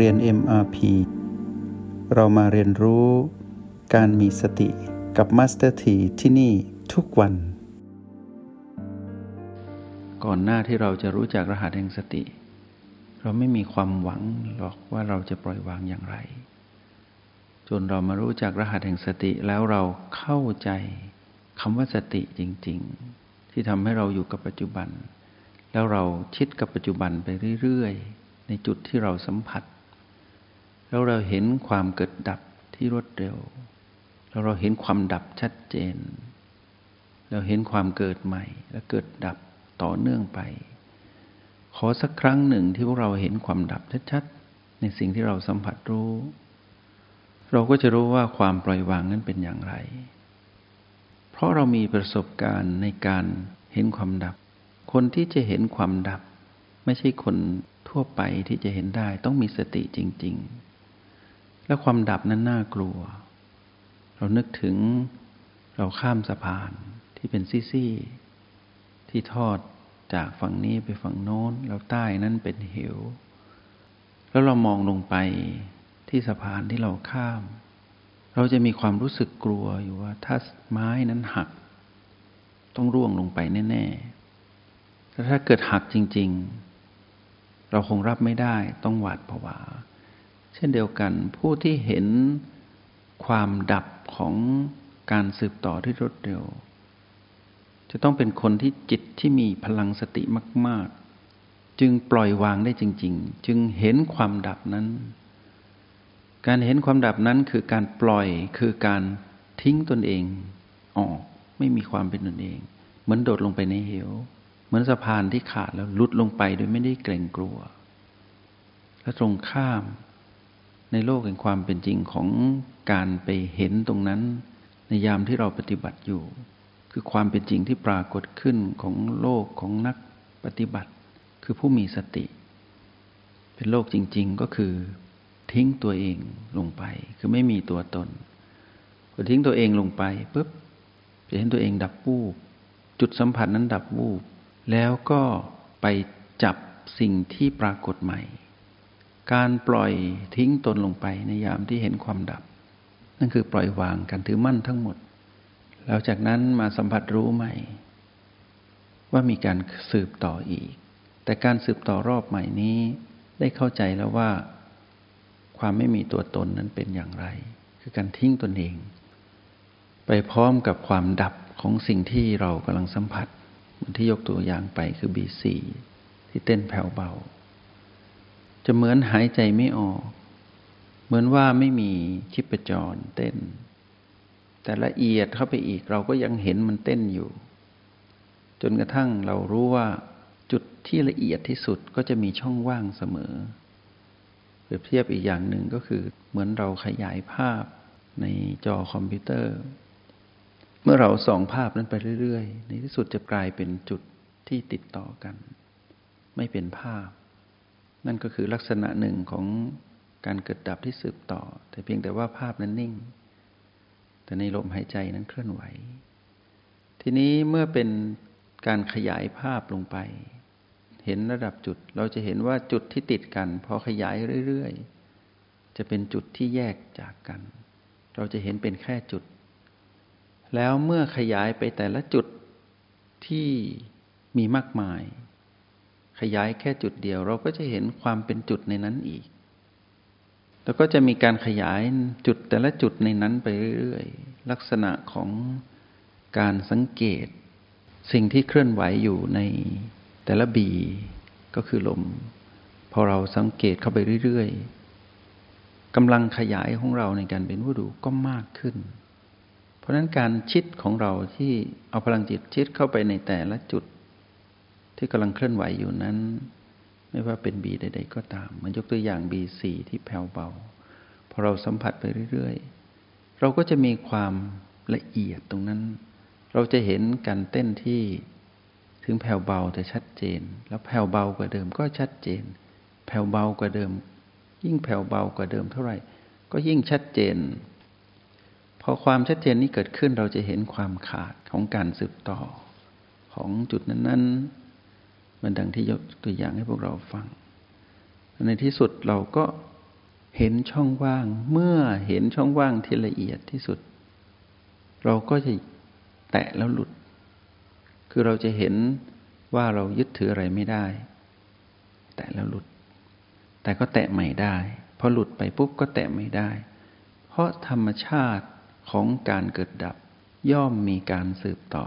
เรียน MRP เรามาเรียนรู้การมีสติกับ Master T ที่ที่นี่ทุกวัน ก่อนหน้าที่เราจะรู้จักรหัสแห่งสติ เราไม่มีความหวังหรอกว่าเราจะปล่อยวางอย่างไร จนเรามารู้จักรหัสแห่งสติแล้วเราเข้าใจคำว่าสติจริง ๆ ที่ทำให้เราอยู่กับปัจจุบัน แล้วเราชิดกับปัจจุบันไปเรื่อย ๆ ในจุดที่เราสัมผัส แล้วเราเห็นความเกิดดับที่รวดเร็ว แล้วเราเห็นความดับชัดเจน เราเห็นความเกิดใหม่ และเกิดดับต่อเนื่องไป ขอสักครั้งหนึ่งที่พวกเราเห็นความดับชัดๆ ในสิ่งที่เราสัมผัสรู้ เราก็จะรู้ว่าความปล่อยวางนั้นเป็นอย่างไร เพราะเรามีประสบการณ์ในการเห็นความดับ คนที่จะเห็นความดับ ไม่ใช่คนทั่วไปที่จะเห็นได้ต้องมีสติจริง ๆ และความดับนั้นน่ากลัว เรานึกถึงเราข้ามสะพานที่เป็นซี่ๆที่ทอดจากฝั่งนี้ไปฝั่งโน้น แล้วใต้นั้นเป็นเหว แล้วเรามองลงไปที่สะพานที่เราข้าม เราจะมีความรู้สึกกลัวอยู่ว่าถ้าไม้นั้นหัก ต้องร่วงลงไปแน่ๆแต่ถ้าเกิดหักจริง ๆ เราคงรับไม่ได้ต้องหวาดผวา เช่นเดียวกัน ผู้ที่เห็นความดับของการสืบต่อที่รวดเร็ว จะต้องเป็นคนที่จิตที่มีพลังสติมาก ๆ จึงปล่อยวางได้จริง ๆ จึงเห็นความดับนั้น การเห็นความดับนั้นคือการปล่อยคือการทิ้งตนเองออกไม่มีความเป็นตนเอง เหมือนโดดลงไปในเหว เหมือนสะพานที่ขาดแล้วลุดลงไปโดยไม่ได้เกรงกลัว และตรงข้าม ในโลกแห่งความเป็นจริงของการไปเห็นตรงนั้น ในยามที่เราปฏิบัติอยู่ คือความเป็นจริงที่ปรากฏขึ้นของโลกของนักปฏิบัติ คือผู้มีสติ เป็นโลกจริง ๆก็คือทิ้งตัวเองลงไป คือไม่มีตัวตนพอทิ้งตัวเองลงไปปุ๊บจะเห็นตัวเองดับวูบจุดสัมผัสนั้นดับวูบแล้วก็ไปจับสิ่งที่ปรากฏใหม่ การปล่อยทิ้งตนลงไปในยามที่เห็นความดับ นั่นคือปล่อยวางการถือมั่นทั้งหมด แล้วจากนั้นมาสัมผัสรู้ใหม่ ว่ามีการสืบต่ออีก แต่การสืบต่อรอบใหม่นี้ ได้เข้าใจแล้วว่า ความไม่มีตัวตนนั้นเป็นอย่างไร คือการทิ้งตนเอง ไปพร้อมกับความดับของสิ่งที่เรากำลังสัมผัสที่ยกตัวอย่างไปคือ B4 ที่เต้นแผ่วเบา จะเหมือนหายใจไม่ออก เหมือนว่าไม่มีชิปจรเต้น แต่ละเอียดเข้าไปอีกเราก็ยังเห็นมันเต้นอยู่ จนกระทั่งเรารู้ว่าจุดที่ละเอียดที่สุดก็จะมีช่องว่างเสมอเปรียบเทียบอีกอย่างหนึ่งก็คือเหมือนเราขยายภาพในจอคอมพิวเตอร์ เมื่อเราส่องภาพนั้นไปเรื่อย ๆ ในที่สุดจะกลายเป็นจุดที่ติดต่อกัน ไม่เป็นภาพ นั่นก็คือลักษณะหนึ่งของการเกิดดับที่สืบต่อ แต่เพียงแต่ว่าภาพนั้นนิ่ง แต่ในลมหายใจนั้นเคลื่อนไหว ทีนี้เมื่อเป็นการขยายภาพลงไป เห็นระดับจุด เราจะเห็นว่าจุดที่ติดกัน พอขยายเรื่อยๆ จะเป็นจุดที่แยกจากกัน เราจะเห็นเป็นแค่จุด แล้วเมื่อขยายไปแต่ละจุดที่มีมากมาย ขยายแค่จุดเดียว เราก็จะเห็นความเป็นจุดในนั้นอีก แล้วก็จะมีการขยายจุดแต่ละจุดในนั้นไปเรื่อยๆ ลักษณะของการสังเกต สิ่งที่เคลื่อนไหวอยู่ในแต่ละบีก็คือลม พอเราสังเกตเข้าไปเรื่อยๆกำลังขยายของเราในการเป็นผู้ดูก็มากขึ้น เพราะฉะนั้นการชิดของเราที่เอาพลังจิตชิดเข้าไปในแต่ละจุด ที่กำลังเคลื่อนไหวอยู่นั้น ไม่ว่าเป็นบีใด ๆ ก็ตาม มันยกตัวอย่างบีสี่ที่แผ่วเบาพอเราสัมผัสไปเรื่อยๆ เราก็จะมีความละเอียดตรงนั้น เราจะเห็นการเต้นที่ถึงแผ่วเบาแต่ชัดเจน แล้วแผ่วเบากว่าเดิมก็ชัดเจน แผ่วเบากว่าเดิม ยิ่งแผ่วเบากว่าเดิมเท่าไหร่ ก็ยิ่งชัดเจน พอความชัดเจนนี้เกิดขึ้นเราจะเห็นความขาดของการสืบต่อ ของจุดนั้นๆ มันดังที่ยกตัวอย่างให้พวกเราฟัง ในที่สุดเราก็เห็นช่องว่าง เมื่อเห็นช่องว่างที่ละเอียดที่สุด เราก็จะแตะแล้วหลุด คือเราจะเห็นว่าเรายึดถืออะไรไม่ได้ แตะแล้วหลุด แต่ก็แตะใหม่ได้พอหลุดไปปุ๊บก็แตะไม่ได้ เพราะธรรมชาติของการเกิดดับย่อมมีการสืบต่อ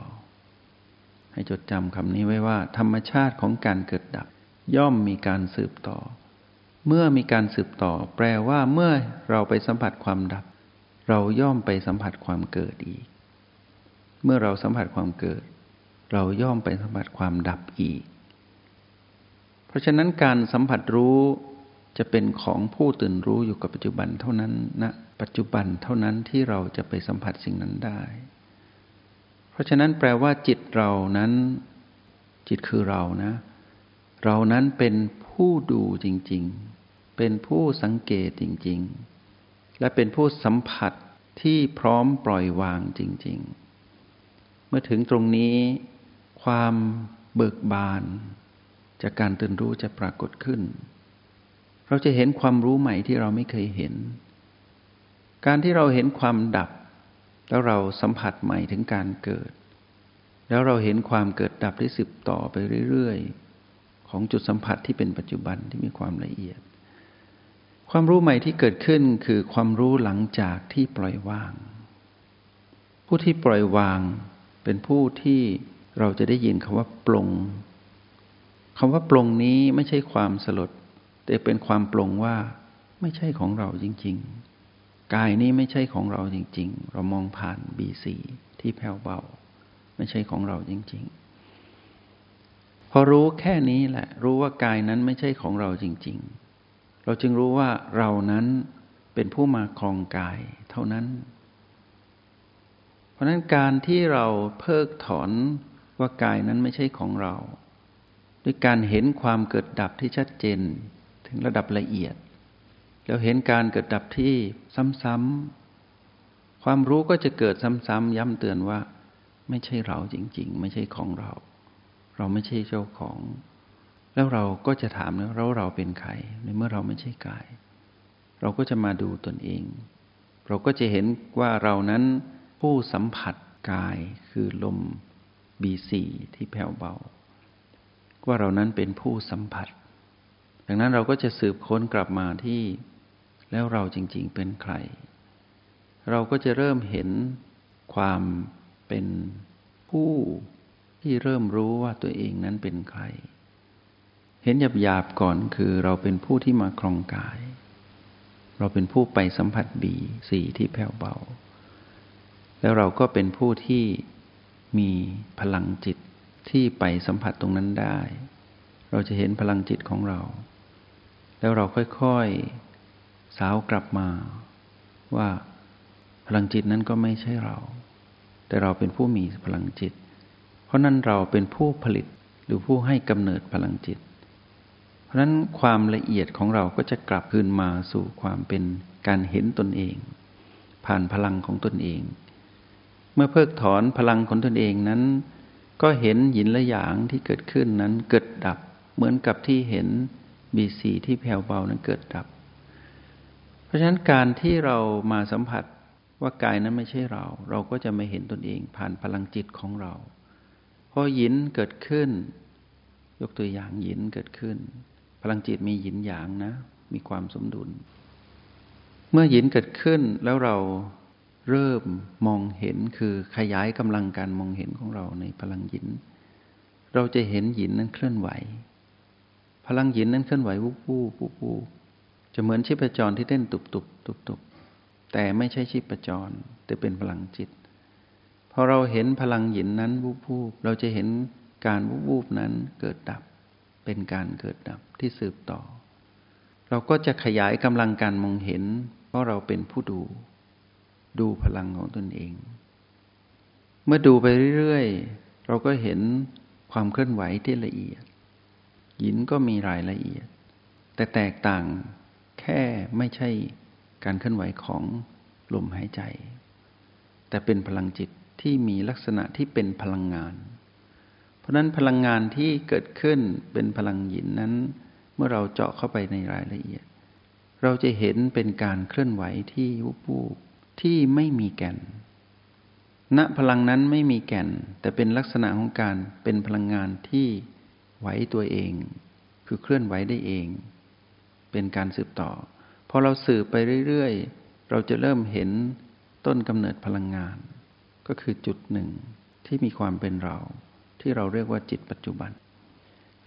ให้จดจำคำนี้ไว้ว่า ธรรมชาติของการเกิดดับ ย่อมมีการสืบต่อ เมื่อมีการสืบต่อ แปลว่าเมื่อเราไปสัมผัสความดับ เราย่อมไปสัมผัสความเกิดอีก เมื่อเราสัมผัสความเกิด เราย่อมไปสัมผัสความดับอีก เพราะฉะนั้นการสัมผัสรู้จะเป็นของผู้ตื่นรู้อยู่กับปัจจุบันเท่านั้นณนะปัจจุบันเท่านั้นที่เราจะไปสัมผัสสิ่งนั้นได้ ราะฉะนั้นแปลว่าจิตเรานั้น จิตคือเรานะ เรานั้นเป็นผู้ดูจริง ๆ เป็นผู้สังเกตจริง ๆ และเป็นผู้สัมผัสที่พร้อมปล่อยวางจริง ๆ เมื่อถึงตรงนี้ ความเบิกบาน จากการตื่นรู้จะปรากฏขึ้น เราจะเห็นความรู้ใหม่ที่เราไม่เคยเห็น การที่เราเห็นความดับ แล้วเราสัมผัสใหม่ถึงการเกิด แล้วเราเห็นความเกิดดับที่สืบต่อไปเรื่อยๆ ของจุดสัมผัสที่เป็นปัจจุบันที่มีความละเอียด ความรู้ใหม่ที่เกิดขึ้นคือความรู้หลังจากที่ปล่อยวาง ผู้ที่ปล่อยวางเป็นผู้ที่เราจะได้ยินคำว่าปลงคำว่าปลงนี้ไม่ใช่ความสลด แต่เป็นความปลงว่าไม่ใช่ของเราจริง ๆ กายนี้ไม่ใช่ของเราจริง ๆ เรามองผ่านบีสีที่แผ่วเบา ไม่ใช่ของเราจริง ๆ พอรู้แค่นี้แหละ รู้ว่ากายนั้นไม่ใช่ของเราจริง ๆ เราจึงรู้ว่าเรานั้นเป็นผู้มาครองกายเท่านั้น เพราะนั้นการที่เราเพิกถอนว่ากายนั้นไม่ใช่ของเรา ด้วยการเห็นความเกิดดับที่ชัดเจนถึงระดับละเอียด แล้วเห็นการเกิดดับที่ซ้ำๆความรู้ก็จะเกิดซ้ำๆย้ำเตือนว่า ไม่ใช่เราจริง ๆ ไม่ใช่ของเรา เราไม่ใช่เจ้าของ แล้วเราก็จะถามแล้วเราเราเป็นใครในเมื่อเราไม่ใช่กาย เราก็จะมาดูตนเอง เราก็จะเห็นว่าเรานั้นผู้สัมผัสกายคือลมบีสีที่แผ่วเบา ว่าเรานั้นเป็นผู้สัมผัสดังนั้นเราก็จะสืบค้นกลับมาที่ แล้วเราจริง ๆ เป็นใคร เราก็จะเริ่มเห็นความเป็นผู้ที่เริ่มรู้ว่าตัวเองนั้นเป็นใคร เห็นหยาบๆก่อนคือเราเป็นผู้ที่มาครองกาย เราเป็นผู้ไปสัมผัสบีสีที่แผ่วเบา แล้วเราก็เป็นผู้ที่มีพลังจิตที่ไปสัมผัสตรงนั้นได้ เราจะเห็นพลังจิตของเรา แล้วเราค่อยๆ สาวกลับมาว่าพลังจิตนั้นก็ไม่ใช่เรา แต่เราเป็นผู้มีพลังจิต เพราะนั้นเราเป็นผู้ผลิตหรือผู้ให้กำเนิดพลังจิต เพราะนั้นความละเอียดของเราก็จะกลับคืนมาสู่ความเป็นการเห็นตนเอง ผ่านพลังของตนเอง เมื่อเพิกถอนพลังของตนเองนั้น ก็เห็นหยินละหยางที่เกิดขึ้นนั้นเกิดดับ เหมือนกับที่เห็นบีสีที่แผ่วเบานั้นเกิดดับ เพราะฉะนั้นการที่เรามาสัมผัสว่ากายนั้นไม่ใช่เรา เราก็จะไม่เห็นตนเองผ่านพลังจิตของเรา พอหยินเกิดขึ้น ยกตัวอย่างหยินเกิดขึ้น พลังจิตมีหยินหยางนะ มีความสมดุล เมื่อหยินเกิดขึ้นแล้วเราเริ่มมองเห็นคือขยายกำลังการมองเห็นของเราในพลังหยิน เราจะเห็นหยินนั้นเคลื่อนไหว พลังหยินนั้นเคลื่อนไหววูบวูบวูบวูบ จะเหมือนชีพจรที่เต้นตุบตุบตุบตุบแต่ไม่ใช่ชีพจร แต่เป็นพลังจิตพอเราเห็นพลังหยินนั้นวูบวูบเราจะเห็นการวูบวูบนั้นเกิดดับ เป็นการเกิดดับที่สืบต่อ เราก็จะขยายกำลังการมองเห็น เพราะเราเป็นผู้ดู ดูพลังของตนเอง เมื่อดูไปเรื่อยๆ เราก็เห็นความเคลื่อนไหวที่ละเอียด หยินก็มีรายละเอียด แต่แตกต่าง แค่ไม่ใช่การเคลื่อนไหวของลมหายใจ แต่เป็นพลังจิตที่มีลักษณะที่เป็นพลังงาน เพราะนั้นพลังงานที่เกิดขึ้นเป็นพลังหยินนั้น เมื่อเราเจาะเข้าไปในรายละเอียด เราจะเห็นเป็นการเคลื่อนไหวที่วุบวูบที่ไม่มีแก่น ณพลังนั้นไม่มีแก่น แต่เป็นลักษณะของการเป็นพลังงานที่ไหวตัวเอง คือเคลื่อนไหวได้เอง เป็นการสืบต่อ พอเราสืบไปเรื่อยๆ เราจะเริ่มเห็นต้นกำเนิดพลังงาน ก็คือจุดหนึ่งที่มีความเป็นเรา ที่เราเรียกว่าจิตปัจจุบัน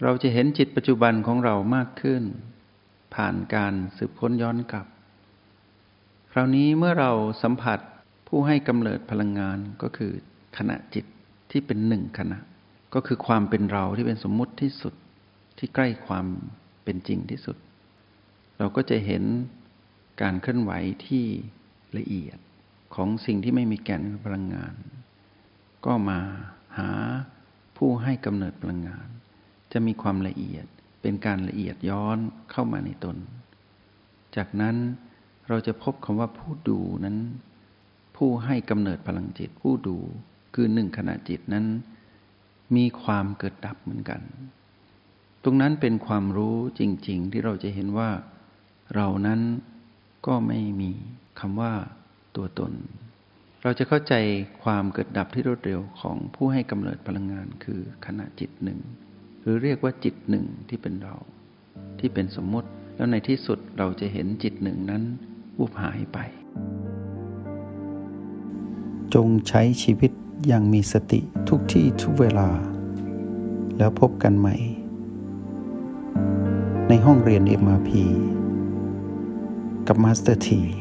เราจะเห็นจิตปัจจุบันของเรามากขึ้น ผ่านการสืบค้นย้อนกลับ คราวนี้เมื่อเราสัมผัสผู้ให้กำเนิดพลังงานก็คือขณะจิตที่เป็นหนึ่งขณะ ก็คือความเป็นเราที่เป็นสมมุติที่สุดที่ใกล้ความเป็นจริงที่สุด เราก็จะเห็นการเคลื่อนไหวที่ละเอียดของสิ่งที่ไม่มีแก่นพลังงาน ก็มาหาผู้ให้กำเนิดพลังงาน จะมีความละเอียดเป็นการละเอียดย้อนเข้ามาในตน จากนั้นเราจะพบคำว่าผู้ดูนั้น ผู้ให้กำเนิดพลังจิตผู้ดูคือหนึ่งขณะจิตนั้น มีความเกิดดับเหมือนกัน ตรงนั้นเป็นความรู้จริง ๆ ที่เราจะเห็นว่า เรานั้นก็ไม่มีคำว่าตัวตน เราจะเข้าใจความเกิดดับที่รวดเร็วของผู้ให้กำเนิดพลังงานคือขณะจิตหนึ่ง หรือเรียกว่าจิตหนึ่งที่เป็นเรา ที่เป็นสมมติ แล้วในที่สุดเราจะเห็นจิตหนึ่งนั้นวุบหายไป จงใช้ชีวิตอย่างมีสติทุกที่ทุกเวลา แล้วพบกันใหม่ ในห้องเรียน MRP กับ Master T